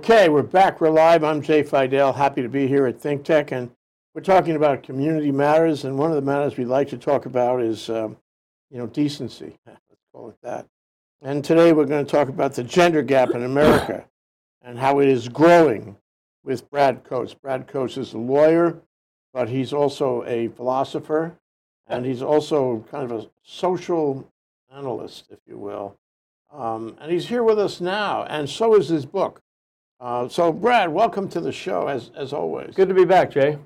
Okay, we're back. We're live. I'm Jay Fidell. Happy to be here at ThinkTech, and we're talking about community matters. And one of the matters we'd like to talk about is, um, you know, decency. Let's call it that. And today we're going to talk about the gender gap in America and how it is growing with Brad Coates. Brad Coates is a lawyer, but he's also a philosopher, and he's also kind of a social analyst, if you will. Um, and he's here with us now, and so is his book. Uh, so, Brad, welcome to the show, as, as always. Good to be back, Jay.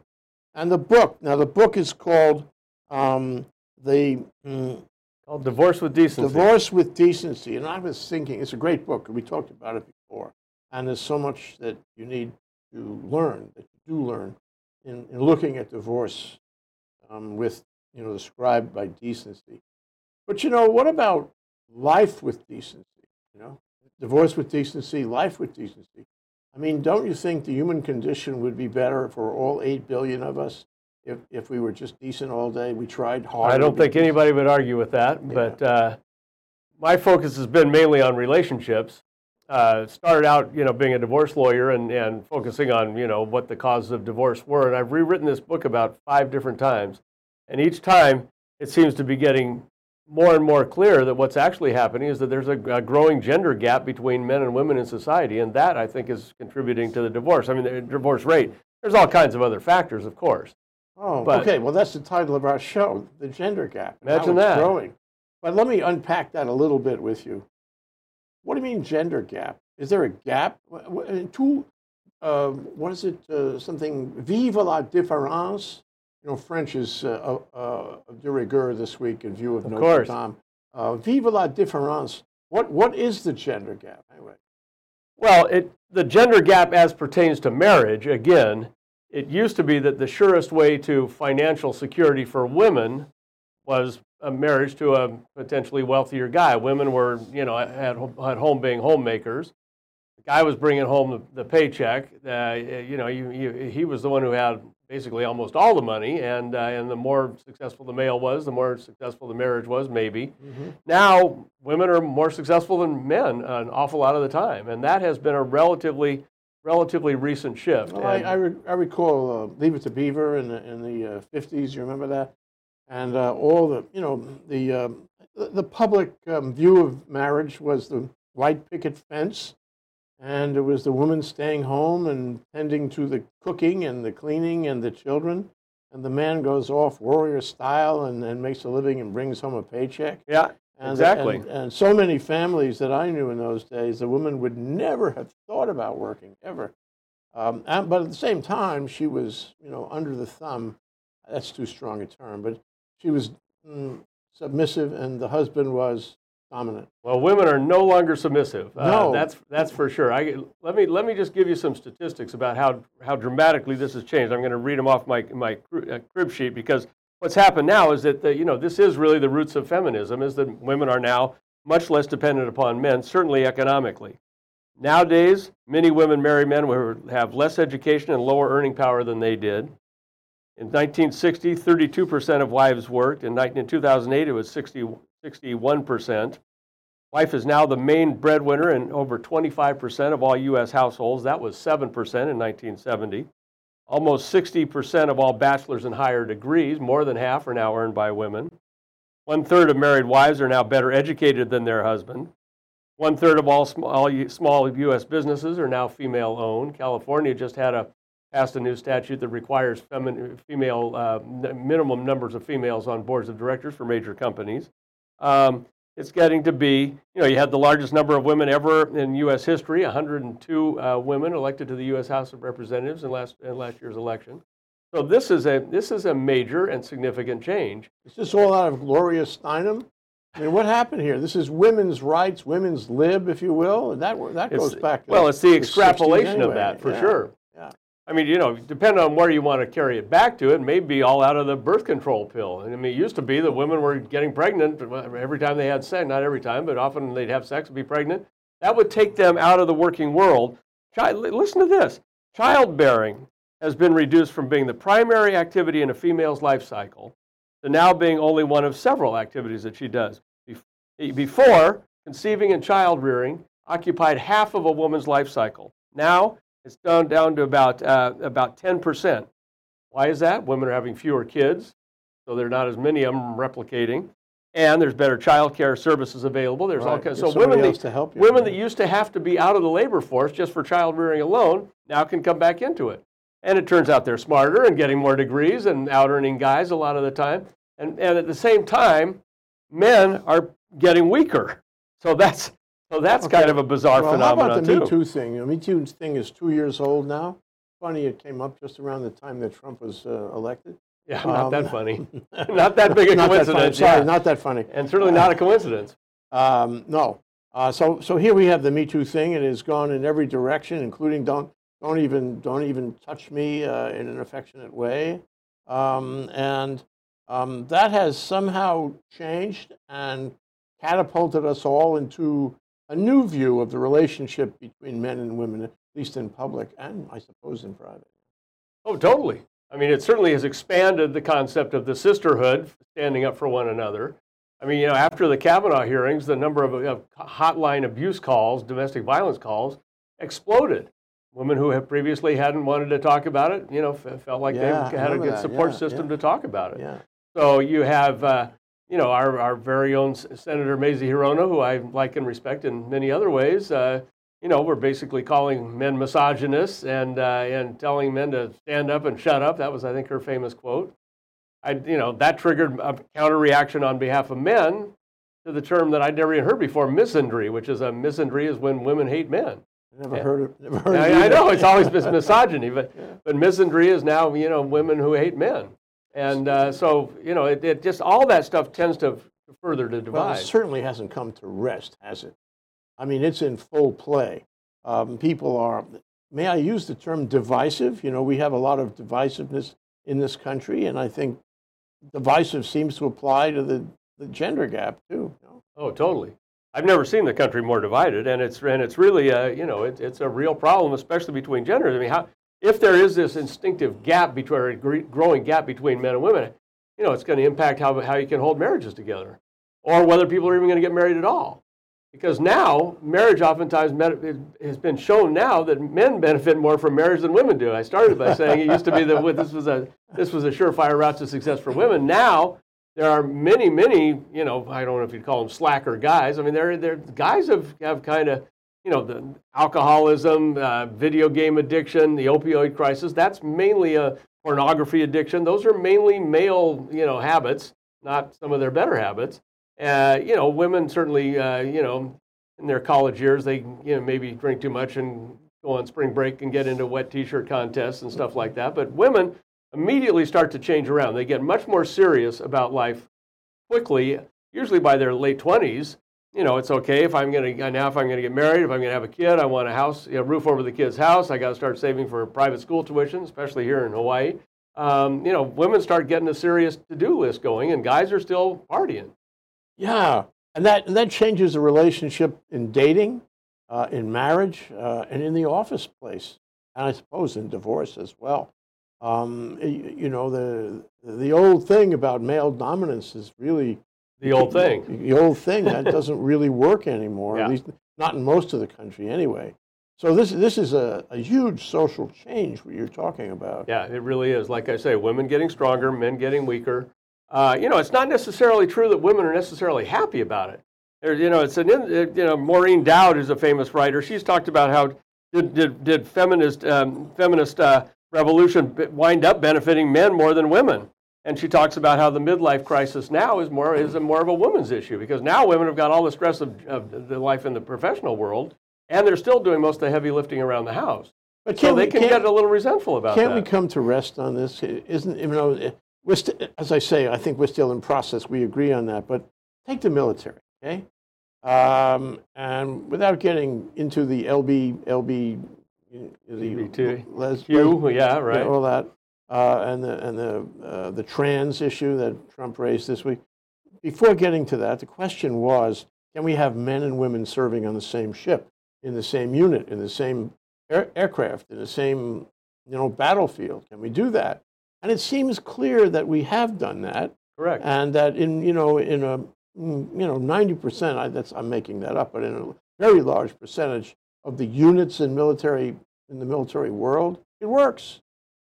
And the book, now the book is called um, the mm, called Divorce with Decency. Divorce with Decency. And I was thinking, it's a great book. We talked about it before. And there's so much that you need to learn, that you do learn in, in looking at divorce um, with, you know, described by decency. But, you know, what about life with decency? You know, divorce with decency, life with decency. I mean, don't you think the human condition would be better for all 8 billion of us if, if we were just decent all day? We tried hard. I don't think anybody would argue with that, yeah. but uh, my focus has been mainly on relationships. Uh, started out, you know, being a divorce lawyer and, and focusing on, you know, what the causes of divorce were. And I've rewritten this book about five different times. And each time it seems to be getting more and more clear that what's actually happening is that there's a, a, growing gender gap between men and women in society, and that I think is contributing to the divorce. I mean, the divorce rate. There's all kinds of other factors, of course. Oh, but, okay. Well, that's the title of our show, the gender gap. Imagine that growing. But let me unpack that a little bit with you. What do you mean gender gap? Is there a gap? Two, uh, what is it? Uh, something vive la différence you know, French is uh, uh, de rigueur this week in view of, of Notre course. Dame. Uh, vive la différence. What, what is the gender gap, anyway? Well, it, the gender gap as pertains to marriage, again, it used to be that the surest way to financial security for women was a marriage to a potentially wealthier guy. Women were, you know, at, at home being homemakers. The guy was bringing home the, the paycheck. Uh, you know, you, you, he was the one who had basically almost all the money, and uh, and the more successful the male was, the more successful the marriage was. Maybe mm-hmm. now women are more successful than men an awful lot of the time, and that has been a relatively relatively recent shift. Well, I, I, re- I, recall uh, Leave It to Beaver in the in the uh, fifties. you remember that? And uh, all the you know the um, the public um, view of marriage was the white picket fence and it was the woman staying home and tending to the cooking and the cleaning and the children. And the man goes off warrior style and, and makes a living and brings home a paycheck. Yeah, and, exactly. And, and so many families that I knew in those days, the woman would never have thought about working, ever. Um, and, but at the same time, she was, you know, under the thumb. That's too strong a term, but she was mm, submissive, and the husband was dominant. Well, women are no longer submissive. Uh, no. Uh, that's, that's for sure. I, let, me, let me just give you some statistics about how, how dramatically this has changed. I'm going to read them off my, my uh, crib sheet because what's happened now is that, the, you know, this is really the roots of feminism is that women are now much less dependent upon men, certainly economically. Nowadays, many women marry men who have less education and lower earning power than they did. In 1960, 32% of wives worked. In, in 2008, it was 60, 61%. Wife is now the main breadwinner in over 25% of all U.S. households. That was 7% in 1970. Almost 60% of all bachelor's and higher degrees, more than half, are now earned by women. One third of married wives are now better educated than their husband. One third of all small, U.S. businesses are now female owned. California just had a passed a new statute that requires female uh, minimum numbers of females on boards of directors for major companies um, it's getting to be, you know, you had the largest number of women ever in U.S. history 102 uh, women elected to the U.S. House of Representatives in last, in last year's election. So this is, a, this is a major and significant change. Is this all out of Gloria Steinem? I mean, what happened here? This is women's rights, women's lib, if you will. That, that goes it's, back. Well, it's the extrapolation anyway. of that, for yeah. sure. I mean, you know, depending on where you want to carry it back to, it may be all out of the birth control pill. I mean, it used to be that women were getting pregnant every time they had sex, not every time, but often they'd have sex and be pregnant. That would take them out of the working world. listen to this childbearing has been reduced from being the primary activity in a female's life cycle to now being only one of several activities that she does. Eh, before, conceiving and child rearing occupied half of a woman's life cycle. Now it's down, down to about, uh, about 10%. Why is that? Women are having fewer kids, so there are not as many of them replicating. And there's better child care services available. There's all Right. kinds. So women, that- to help you. women that used to have to be out of the labor force just for child rearing alone now can come back into it. And it turns out they're smarter and getting more degrees and out earning guys a lot of the time. And, and at the same time, men are getting weaker. So that's, so that's Okay. kind of a bizarre Well, how about the too. Me Too thing? The Me Too thing is two years old now. Funny, it came up just around the time that Trump was uh, elected. Yeah, not that Um, funny. not that big a Not that funny. coincidence. Sorry, yeah. not that funny. and certainly not a coincidence. Um, no. Uh, so, so here we have the Me Too thing. It has gone in every direction, including don't, don't even, don't even touch me uh, in an affectionate way. Um, and um, that has somehow changed and catapulted us all into a new view of the relationship between men and women, at least in public and I suppose in private. Oh, totally. I mean, it certainly has expanded the concept of the sisterhood, standing up for one another. I mean, you know, after the Kavanaugh hearings, the number of, of hotline abuse calls, domestic violence calls, exploded. Women who have previously hadn't wanted to talk about it, you know, f- felt like Yeah, they had a good support Yeah, system yeah. to talk about it. Yeah. So you have, uh, you know, our, our very own Senator Mazie Hirono, who I like and respect in many other ways. Uh, you know, we're basically calling men misogynists and, uh, and telling men to stand up and shut up. That was, I think, her famous quote. I, you know, that triggered a counter reaction on behalf of men to the term that I'd never even heard before, misandry, which is a misandry is when women hate men. I never Yeah. heard of, never heard I, of I know it's always been misogyny, but Yeah. but misandry is now you know women who hate men, and uh, so you know it, it just all that stuff tends to further to divide. Well, it certainly hasn't come to rest, has it? I mean, it's in full play. Um, people are, may I use the term divisive? You know, we have a lot of divisiveness in this country, and I think divisive seems to apply to the, the gender gap too. you know? oh, totally. I've never seen the country more divided, and it's and it's really a you know it, it's a real problem, especially between genders. I mean, how if there is this instinctive gap between or growing gap between men and women, you know, it's going to impact how how you can hold marriages together, or whether people are even going to get married at all. Because now marriage oftentimes has been shown now that men benefit more from marriage than women do. I started by saying it used to be that this was a this was a surefire route to success for women. Now there are many, many, you know, I don't know if you'd call them slacker guys. I mean, they're, they're guys have, have kind of, you know, the alcoholism, uh, video game addiction, the opioid crisis. That's mainly a pornography addiction. Those are mainly male, you know, habits, not some of their better habits. Uh, you know, women certainly, uh, you know, in their college years, they, you know, maybe drink too much and go on spring break and get into wet t-shirt contests and stuff like that. But women immediately start to change around. They get much more serious about life quickly, usually by their late 20s. You know, it's okay if I'm going to now if I'm going to get married, if I'm going to have a kid, I want a house, you know, roof over the kid's house. I got to start saving for private school tuition, especially here in Hawaii. Um, you know, women start getting a serious to-do list going, and guys are still partying. Yeah, and that and that changes the relationship in dating, uh, in marriage, uh, and in the office place, and I suppose in divorce as well. Um, y- you know, the the old thing about male dominance is really The old thing. The old thing that doesn't really work anymore, Yeah. at least not in most of the country anyway. So this this is a, a huge social change what you're talking about. Yeah, it really is. Like I say, women getting stronger, men getting weaker. Uh, you know, it's not necessarily true that women are necessarily happy about it. There, you know, it's an you know Maureen Dowd is a famous writer. She's talked about how did did, did feminist um, feminist uh, revolution wind up benefiting men more than women. And she talks about how the midlife crisis now is more is a more of a woman's issue because now women have got all the stress of, of the life in the professional world, and they're still doing most of the heavy lifting around the house. But So they we, can get a little resentful about that. can't that. we come to rest on this? Isn't you know, we're st- as I say, I think we're still in process. We agree on that. But take the military, okay? Um, and without getting into the LB LB, the LGBTQ, les- Q, yeah, yeah, right. all that, uh, and the and the uh, the trans issue that Trump raised this week. Before getting to that, the question was: Can we have men and women serving on the same ship, in the same unit, in the same air, aircraft, in the same you know battlefield? Can we do that? And it seems clear that we have done that, Correct. and that in you know in a mm, you know ninety percent. That's I'm making that up, but in a very large percentage of the units in military in the military world. It works.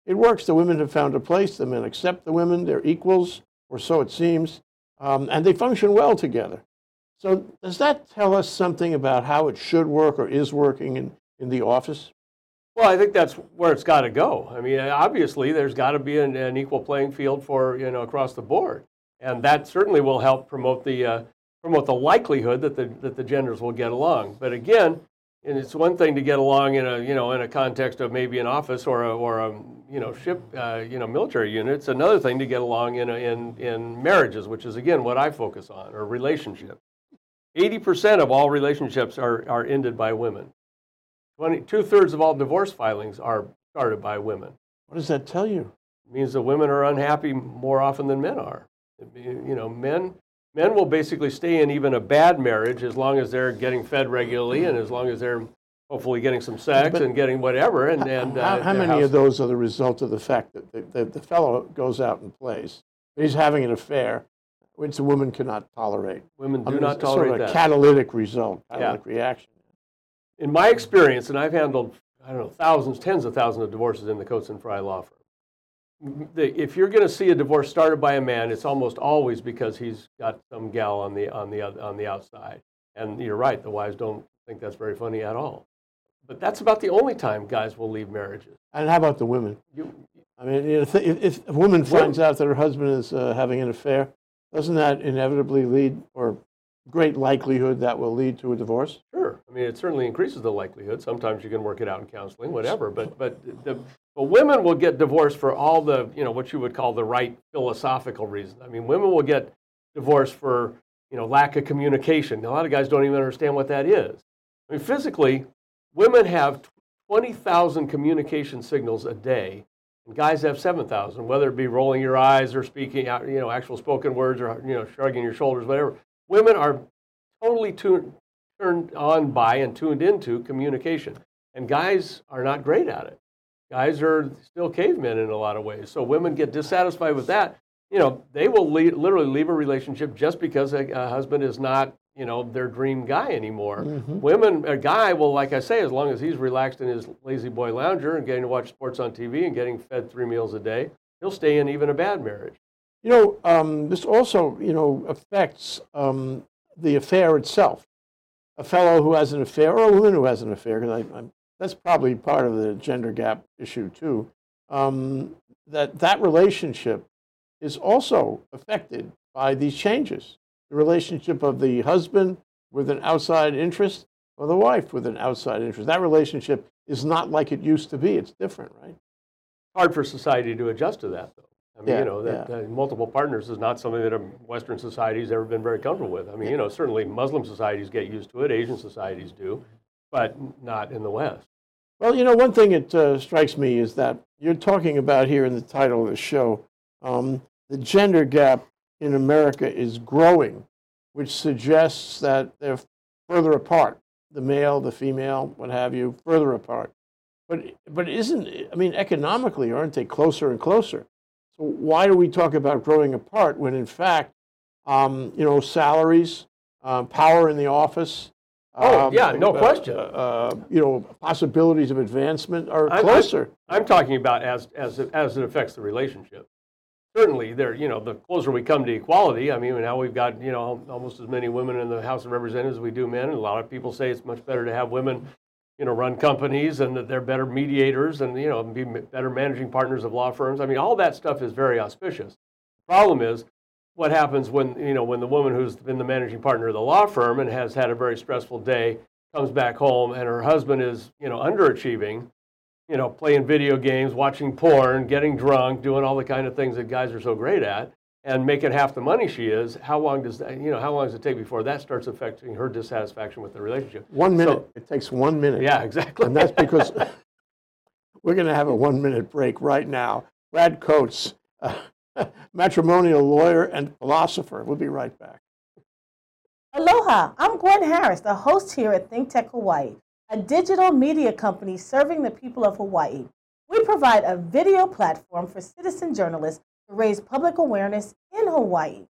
It works. The women have found a place. The men accept the women. They're equals, or so it seems, um, and they function well together. So, does that tell us something about how it should work or is working in, in the office? Well, I think that's where it's got to go. I mean, obviously, there's got to be an, an, equal playing field for you know across the board, and that certainly will help promote the uh, promote the likelihood that the that the genders will get along. But again, and it's one thing to get along in a you know in a context of maybe an office or a or a you know ship uh, you know military unit. It's another thing to get along in a, in in marriages, which is again what I focus on, or relationships. 80% of all relationships are, are ended by women. 20, two-thirds of all divorce filings are started by women. What does that tell you? It means that women are unhappy more often than men are. You know, men, men will basically stay in even a bad marriage as long as they're getting fed regularly and as long as they're hopefully getting some sex But and getting whatever. And, and how, uh, how many of those are the result of the fact that the, the, the fellow goes out and plays? He's having an affair, which the woman cannot tolerate. women I do mean, not it's sort tolerate of a that. catalytic result, catalytic reaction. in my experience, and I've handled, I don't know, thousands, tens of thousands of divorces in the Coates and Fry law firm. The, if you're going to see a divorce started by a man, it's almost always because he's got some gal on the on the on the outside. And you're right, the wives don't think that's very funny at all. But that's about the only time guys will leave marriages. And how about the women? You, I mean, if, if a woman finds out that her husband is uh, having an affair, doesn't that inevitably lead, or great likelihood that will lead to a divorce? Sure. I mean, it certainly increases the likelihood. Sometimes you can work it out in counseling, whatever. But but the but women will get divorced for all the you know what you would call the right philosophical reasons. I mean, women will get divorced for you know lack of communication. Now, A lot of guys don't even understand what that is. I mean, physically, women have twenty thousand communication signals a day, and guys have seven thousand. Whether it be rolling your eyes or speaking out, you know, actual spoken words or you know shrugging your shoulders, whatever. Women are totally tuned turned on by and tuned into communication. And guys are not great at it. Guys are still cavemen in a lot of ways. So women get dissatisfied with that. You know, they will le- literally leave a relationship just because a, a husband is not, you know, their dream guy anymore. Women, a guy will, like I say, as long as he's relaxed in his lazy boy lounger and getting to watch sports on TV and getting fed three meals a day, he'll stay in even a bad marriage. You know, um, this also, you know, affects um, the affair itself. A fellow who has an affair, or a woman who has an affair, because I'm, that's probably part of the gender gap issue too. Um, that that relationship is also affected by these changes. The relationship of the husband with an outside interest, or the wife with an outside interest. That relationship is not like it used to be. It's different, right? hard for society to adjust to that, though. I mean, Yeah, you know, that yeah. uh, multiple partners is not something that a Western society's ever been very comfortable with. I mean, you know, certainly Muslim societies get used to it, Asian societies do, but not in the West. Well, you know, one thing that uh, strikes me is that you're talking about here in the title of the show um, the gender gap in America is growing, which suggests that they're further apart the male, the female, what have you, further apart. But, but isn't, I mean, economically, aren't they closer and closer? So why do we talk about growing apart when, in fact, um, you know, salaries, uh, power in the office, Oh, um, yeah, no uh, question. Uh, you know, possibilities of advancement are I- I- closer. I'm talking about as, as, it, as it affects the relationship. Certainly, there, you know, the closer we come to equality, I mean, now we've got, you know, almost as many women in the House of Representatives as we do men. And a lot of people say it's much better to have women, you know, run companies and that they're better mediators and, you know, be better managing partners of law firms. I mean, all that stuff is very auspicious. The problem is what happens when, you know, when the woman who's been the managing partner of the law firm and has had a very stressful day comes back home and her husband is, you know, underachieving you know, playing video games, watching porn, getting drunk, doing all the kind of things that guys are so great at, and making half the money she is, how long does that, you know, how long does it take before that starts affecting her dissatisfaction with the relationship? One minute. So- it takes one minute. Yeah, exactly. And that's because we're going to have a one minute break right now. Brad Coates, uh, matrimonial lawyer and philosopher. We'll be right back. Aloha, I'm Gwen Harris, the host here at ThinkTech Hawaii, a digital media company serving the people of Hawaii. We provide a video platform for citizen journalists to raise public awareness in Hawaii.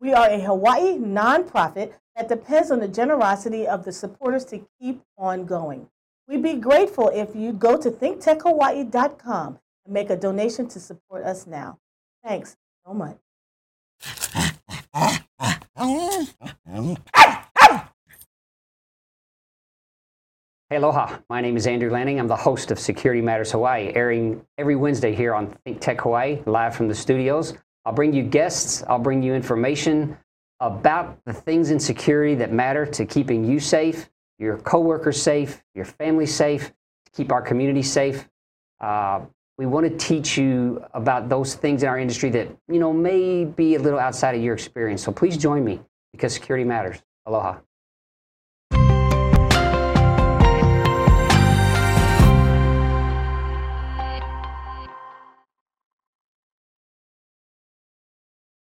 We are a Hawaii nonprofit that depends on the generosity of the supporters to keep on going. We'd be grateful if you'd go to thinktechhawaii.com and make a donation to support us now. Thanks so much. Hey, aloha. My name is Andrew Lanning. I'm the host of Security Matters Hawaii, airing every Wednesday here on Think Tech Hawaii, live from the studios. I'll bring you guests, I'll bring you information about the things in security that matter to keeping you safe, your coworkers safe, your family safe, to keep our community safe. Uh, we want to teach you about those things in our industry that you know may be a little outside of your experience. So please join me because security matters. Aloha.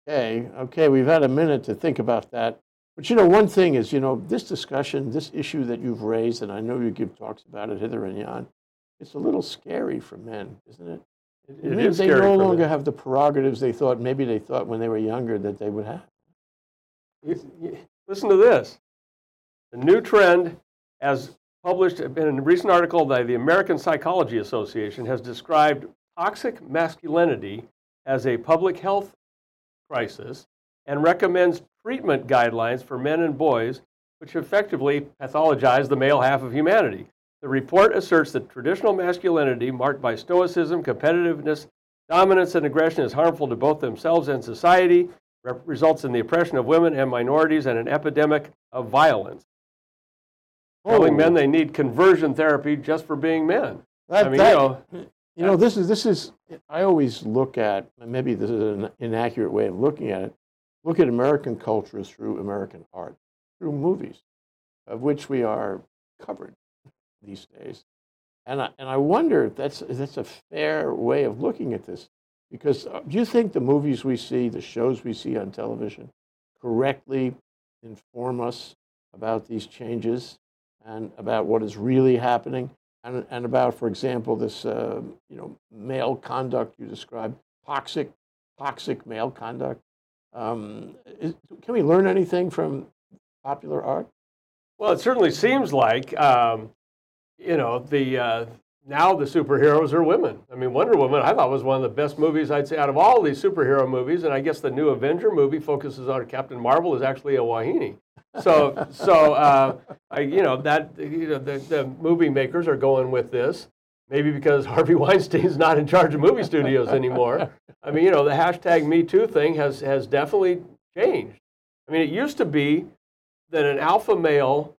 Okay, okay, we've had a minute to think about that. But you know, one thing is, you know, this discussion, this issue that you've raised, and I know you give talks about it hither and yon, it's a little scary for men, isn't it? It, It it they no longer have the prerogatives they thought, maybe they thought when they were younger that they would have. You- you- Listen to this. The new trend, as published in a recent article by the American Psychology Association, has described toxic masculinity as a public health crisis and recommends treatment guidelines for men and boys, which effectively pathologize the male half of humanity. The report asserts that traditional masculinity, marked by stoicism, competitiveness, dominance, and aggression, is harmful to both themselves and society, rep- results in the oppression of women and minorities, and an epidemic of violence. Telling Oh, men they need conversion therapy just for being men. that- I mean, that- you know, You know, this is this is. I always look at and maybe this is an inaccurate way of looking at it. Look at American culture through American art, through movies, of which we are covered these days. And I, and I wonder if that's if that's a fair way of looking at this, because uh, do you think the movies we see, the shows we see on television, correctly inform us about these changes and about what is really happening? and, and about, for example, this uh, you know male conduct you described, toxic, toxic male conduct. Um, is, can we learn anything from popular art? Well, it certainly seems like, um, you know, the uh, now the superheroes are women. I mean, Wonder Woman, I thought was one of the best movies I'd say out of all these superhero movies, and I guess the new Avenger movie focuses on Captain Marvel is actually a Wahine. So, so uh, I, you know that you know the, the movie makers are going with this. Maybe because Harvey Weinstein's not in charge of movie studios anymore. I mean, you know, the hashtag Me Too thing has has definitely changed. I mean, it used to be that an alpha male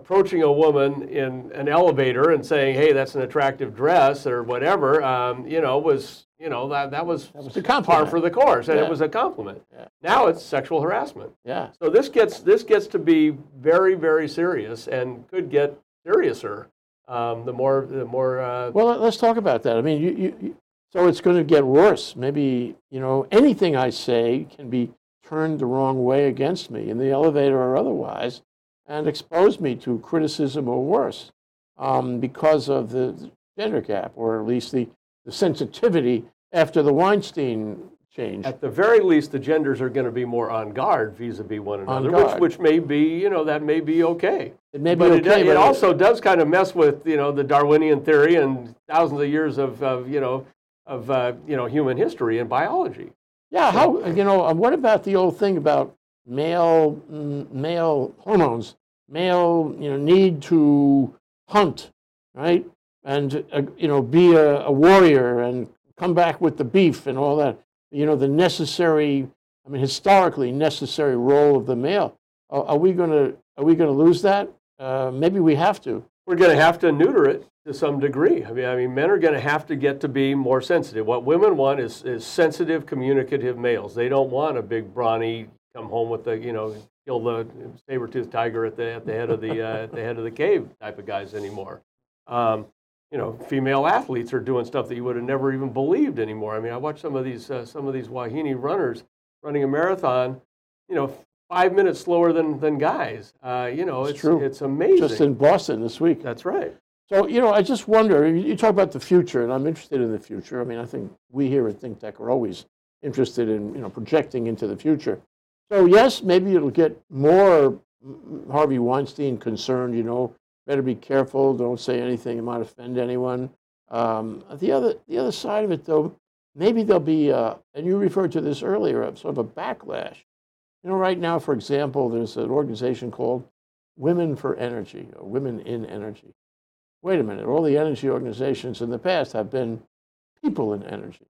approaching a woman in an elevator and saying, "Hey, that's an attractive dress" or whatever, um, you know, was you know that that was, That was par for the course, and Yeah. it was a compliment. Yeah. Now it's sexual harassment. Yeah. So this gets this gets to be very very serious and could get seriouser. Um, the more the more uh, Well, let's talk about that. I mean, you, you, you, so it's going to get worse. Maybe you know anything I say can be turned the wrong way against me in the elevator or otherwise, and expose me to criticism or worse um, because of the gender gap, or at least the, the sensitivity after the Weinstein change. At the very least, the genders are going to be more on guard vis-a-vis one another, which, which may be, you know, that may be okay. it may be but okay, it, but it also does kind of mess with, you know, the Darwinian theory and thousands of years of, of you know, of uh, you know, human history and biology. Yeah, how you know? uh, What about the old thing about male mm, male hormones? Male, you know, need to hunt, right? And uh, you know, be a, a warrior and come back with the beef and all that. You know, the necessary, I mean, historically necessary role of the male. Are, are we going to are we going to lose that? Uh, maybe we have to. We're going to have to neuter it to some degree. I mean, I mean, men are going to have to get to be more sensitive. What women want is, is sensitive, communicative males. They don't want a big, brawny, come home with the, you know, kill the saber-toothed tiger at the at the head of the uh, at the head of the cave type of guys anymore. Um, you know, female athletes are doing stuff that you would have never even believed anymore. I mean, I watched some of these uh, some of these Wahine runners running a marathon. You know, five minutes slower than than guys. Uh, you know, It's it's true. it's amazing. Just in Boston this week. That's right. So, you know, I just wonder, you you talk about the future, and I'm interested in the future. I mean, I think we here at Think Tech are always interested in, you know, projecting into the future. So, yes, maybe it'll get more mm, Harvey Weinstein concerned, you know, better be careful. Don't say anything that might offend anyone. Um, the other the other side of it, though, maybe there'll be, uh, and you referred to this earlier, sort of a backlash. You know, right now, for example, there's an organization called Women for Energy or Women in Energy. Wait a minute, all the energy organizations in the past have been people in energy.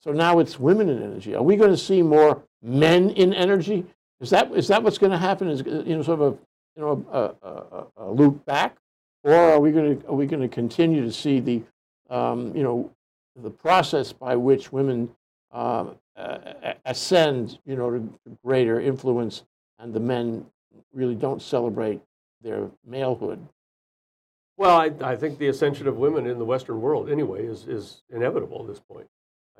So now it's women in energy. Are we going to see more men in energy? Is that is that what's going to happen? Is you know sort of a you know a, a, a loop back, or are we going to are we going to continue to see the um, you know the process by which women uh, ascend you know to greater influence, and the men really don't celebrate their malehood? Well, I, I think the ascension of women in the Western world, anyway, is, is inevitable at this point.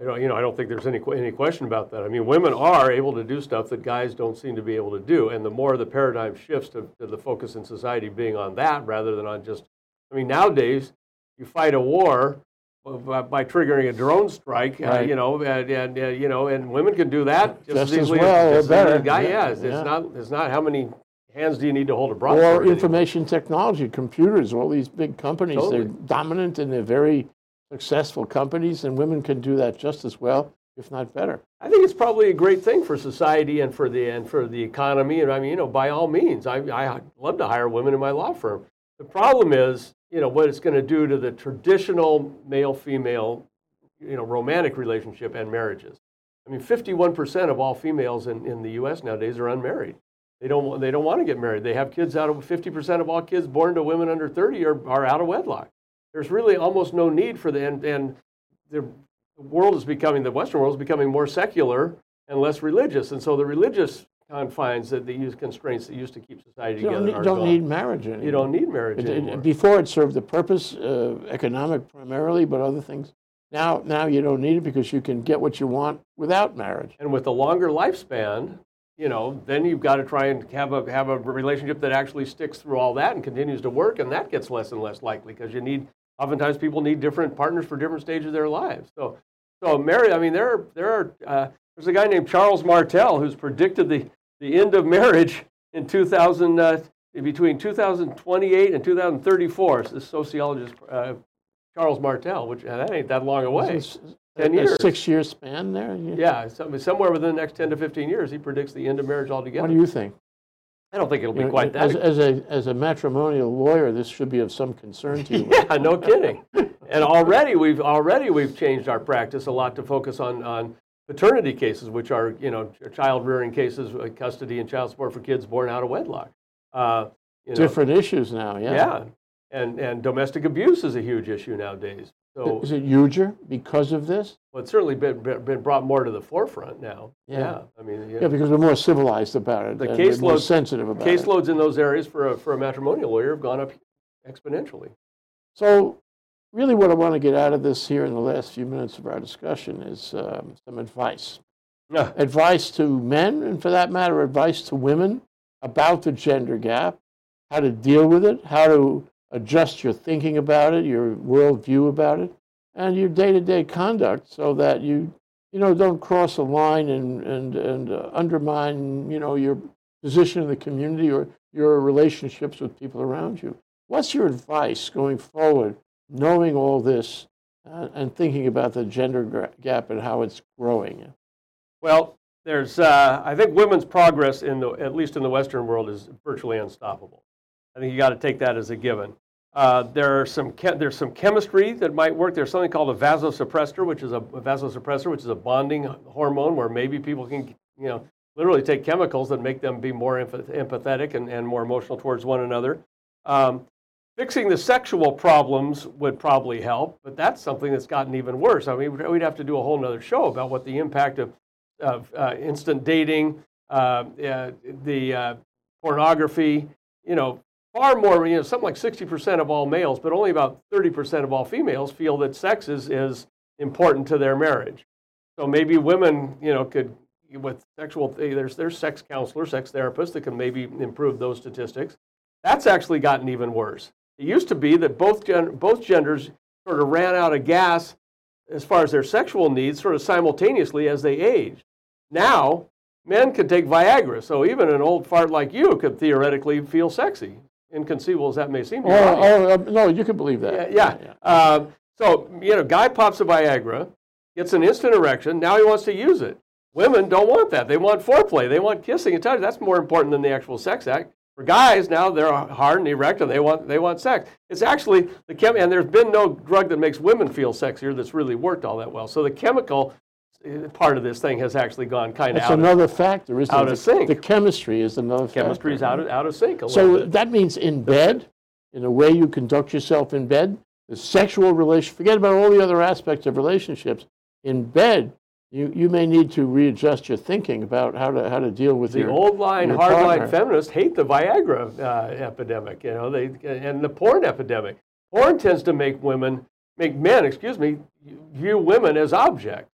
I don't, you know, I don't think there's any, any question about that. I mean, women are able to do stuff that guys don't seem to be able to do. And the more the paradigm shifts to, to the focus in society being on that rather than on just, I mean, nowadays you fight a war by, by triggering a drone strike, uh, you know, and, and uh, you know, and women can do that just, just as easily well as, or better. guy, yeah, yeah, it's, yeah. not, it's not how many hands do you need to hold a broadsword? Or information technology, computers, all these big companies, totally. they're dominant and they're very successful companies, and women can do that just as well, if not better. I think it's probably a great thing for society and for the and for the economy. And I mean, you know, by all means, I I love to hire women in my law firm. The problem is, you know, what it's going to do to the traditional male-female, you know, romantic relationship and marriages. I mean, 51% of all females in, in the U.S. nowadays are unmarried. They don't, they don't want to get married. They have kids out of 50% of all kids born to women under 30 are, are out of wedlock there's really almost no need for the and, and the world is becoming the Western world is becoming more secular and less religious, and so the religious confines that they use constraints that used to keep society you together don't, need, don't need marriage anymore. You don't need marriage it, anymore. It, before it served the purpose, uh, economic primarily, but other things. Now, now you don't need it because you can get what you want without marriage. And with a longer lifespan, you know, then you've got to try and have a have a relationship that actually sticks through all that and continues to work, and that gets less and less likely because you need oftentimes people need different partners for different stages of their lives. So, so marriage. I mean, there are, there are uh, there's a guy named Charles Martel who's predicted the, the end of marriage in 2000 uh, between 2028 and 2034. It's the sociologist uh, Charles Martel, which uh, that ain't that long away. Ten years. A six year span there. Yeah, somewhere within the next 10 to 15 years, he predicts the end of marriage altogether. What do you think? I don't think it'll be You know, quite that. As, as a, as a matrimonial lawyer, this should be of some concern to you. yeah, no kidding. And already we've already we've changed our practice a lot to focus on on paternity cases, which are you know child rearing cases, uh, custody and child support for kids born out of wedlock. Uh, you know, Different issues now, yeah. yeah, and and domestic abuse is a huge issue nowadays. So Is it huger because of this? well, it's certainly been been brought more to the forefront now. Yeah. I mean, Yeah, because we're more civilized about it. The we're more sensitive about it. caseloads in those areas for a, for a matrimonial lawyer have gone up exponentially. So, really, what I want to get out of this here in the last few minutes of our discussion is um, some advice. Yeah. Advice to men, and for that matter, advice to women about the gender gap, how to deal with it, how to adjust your thinking about it, your worldview about it, and your day-to-day conduct, so that you, you know, don't cross a line and and and uh, undermine, you know, your position in the community or your relationships with people around you. What's your advice going forward, knowing all this uh, and thinking about the gender gap and how it's growing? Well, there's, uh, I think women's progress in the, at least in the Western world, is virtually unstoppable. I think you got to take that as a given. Uh, there are some there's some chemistry that might work. There's something called a vasosuppressor, which is a, a vasosuppressor, which is a bonding hormone where maybe people can, you know, literally take chemicals that make them be more empathetic and, and more emotional towards one another. Um, fixing the sexual problems would probably help, but that's something that's gotten even worse. I mean, we'd have to do a whole other show about what the impact of, of uh, instant dating, uh, uh, the uh, pornography, you know, far more, you know, something like 60% of all males, but only about 30% of all females feel that sex is, is important to their marriage. So maybe women, you know, could, with sexual, there's, there's sex counselors, sex therapists that can maybe improve those statistics. That's actually gotten even worse. It used to be that both, gen- both genders sort of ran out of gas as far as their sexual needs sort of simultaneously as they aged. Now, men can take Viagra, so even an old fart like you could theoretically feel sexy inconceivable as that may seem. Oh, oh, uh, no, you can believe that. Yeah. yeah. Um, so, you know, guy pops a Viagra, gets an instant erection. Now he wants to use it. Women don't want that. They want foreplay. They want kissing and touching. That's more important than the actual sex act. For guys, now they're hard and erect and they want they want sex. It's actually the chem and there's been no drug that makes women feel sexier that's really worked all that well. So the chemical uh, part of this thing has actually gone kind of That's out. of- another factor, isn't it? out of The- sync. The chemistry is another factor. chemistry is out of, out of sync a little So bit. that means in bed, in the way you conduct yourself in bed, the sexual relation, forget about all the other aspects of relationships. In bed, you, you may need to readjust your thinking about how to, how to deal with The your old line, your hard line partner. feminists hate the Viagra uh, epidemic, you know, they and the porn epidemic. Porn tends to make women, make men, excuse me, view women as objects.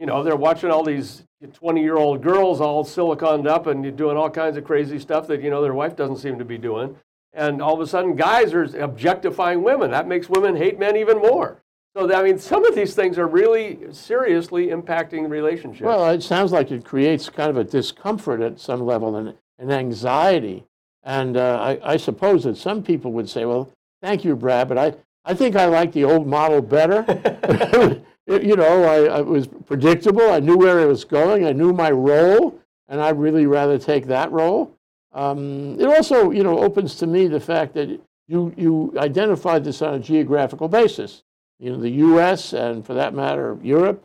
You know, they're watching all these 20-year-old girls all siliconed up and doing all kinds of crazy stuff that you know their wife doesn't seem to be doing, and all of a sudden guys are objectifying women. That makes women hate men even more. So I mean, some of these things are really seriously impacting relationships. Well, it sounds like it creates kind of a discomfort at some level and an anxiety. And uh, I, I suppose that some people would say, well, thank you, Brad, but I, I think I like the old model better. you know, I, I was predictable. I knew where it was going. I knew my role, and I'd really rather take that role. Um, it also, you know, opens to me the fact that you, you identified this on a geographical basis. You know, the U.S. and, for that matter, Europe.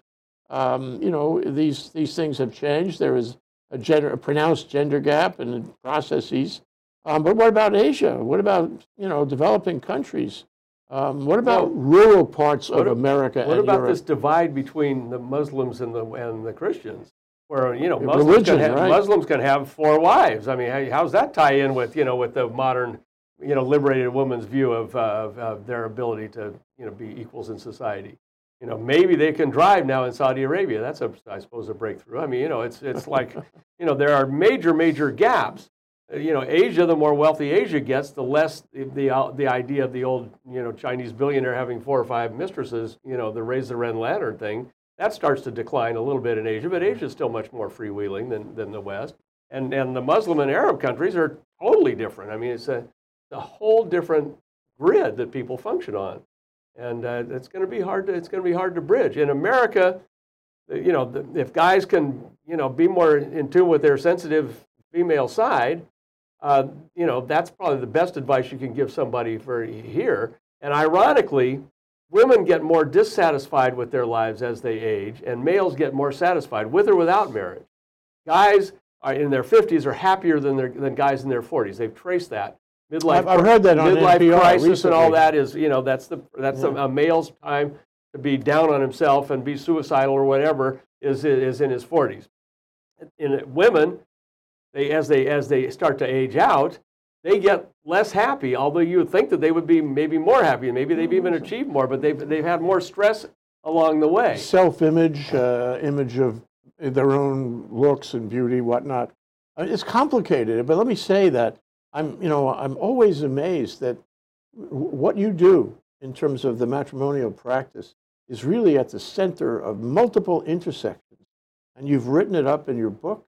Um, you know, these these things have changed. There is a, gender, a pronounced gender gap in processes. Um, but what about Asia? What about you know developing countries? Um, what about Well, rural parts of a- America What about Europe? this divide between the Muslims and the and the Christians, where you know Muslims religion, can have, right. Muslims can have four wives? I mean, how, how's that tie in with you know with the modern you know liberated woman's view of, uh, of of their ability to you know be equals in society? You know, maybe they can drive now in Saudi Arabia. That's a I suppose a breakthrough. I mean, you know, it's it's like you know there are major major gaps. Uh, You know, Asia, the more wealthy Asia gets, the less the the, uh, the idea of the old you know Chinese billionaire having four or five mistresses. You know, the raise the red lantern thing that starts to decline a little bit in Asia, but Asia is still much more freewheeling than than the West. And and the Muslim and Arab countries are totally different. I mean, it's a a whole different grid that people function on, and uh, it's going to be hard to it's going to be hard to bridge in America. You know, if guys can you know be more in tune with their sensitive female side, uh, you know that's probably the best advice you can give somebody for here. And ironically, women get more dissatisfied with their lives as they age, and males get more satisfied with or without marriage. Guys are in their 50s are happier than, their, than guys in their 40s. They've traced that. Midlife, I've- I've heard that midlife NPR crisis and all that is, you know, that's, the, that's a, a male's time to be down on himself and be suicidal or whatever is, is in his 40s. In women, they, as, they, as they start to age out, they get less happy, although you would think that they would be maybe more happy. Maybe they've even achieved more, but they've, they've had more stress along the way. self-image, uh, image of their own looks and beauty, whatnot. Uh, It's complicated, but let me say that I'm, you know, I'm always amazed that what you do in terms of the matrimonial practice is really at the center of multiple intersections. And you've written it up in your book,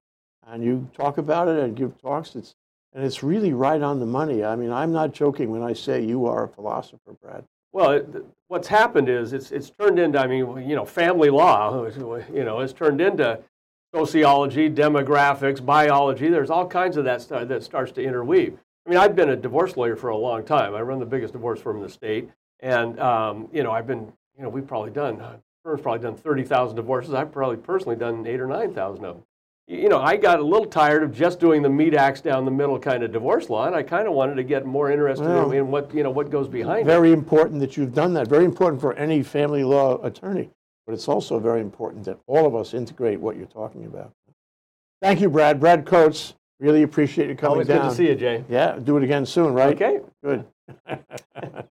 and you talk about it and give talks. It's and it's really right on the money. I mean, I'm not joking when I say you are a philosopher, Brad. Well, what's happened is it's, it's turned into, I mean, you know, family law, you know, it's turned into sociology, demographics, biology. There's all kinds of that stuff that starts to interweave. I mean, I've been a divorce lawyer for a long time. I run the biggest divorce firm in the state. And, um, you know, I've been, you know, we've probably done, firm's probably done 30,000 divorces. I've probably personally done eight or 9,000 of them. You know, I got a little tired of just doing the meat axe down the middle kind of divorce law, and I kind of wanted to get more interested Well, in, what, you know, what goes behind it. Very important that you've done that. Very important for any family law attorney. But it's also very important that all of us integrate what you're talking about. Thank you, Brad. Brad Coates, really appreciate you coming Always down. good to see you, Jay. Yeah, do it again soon, right? Okay. Good.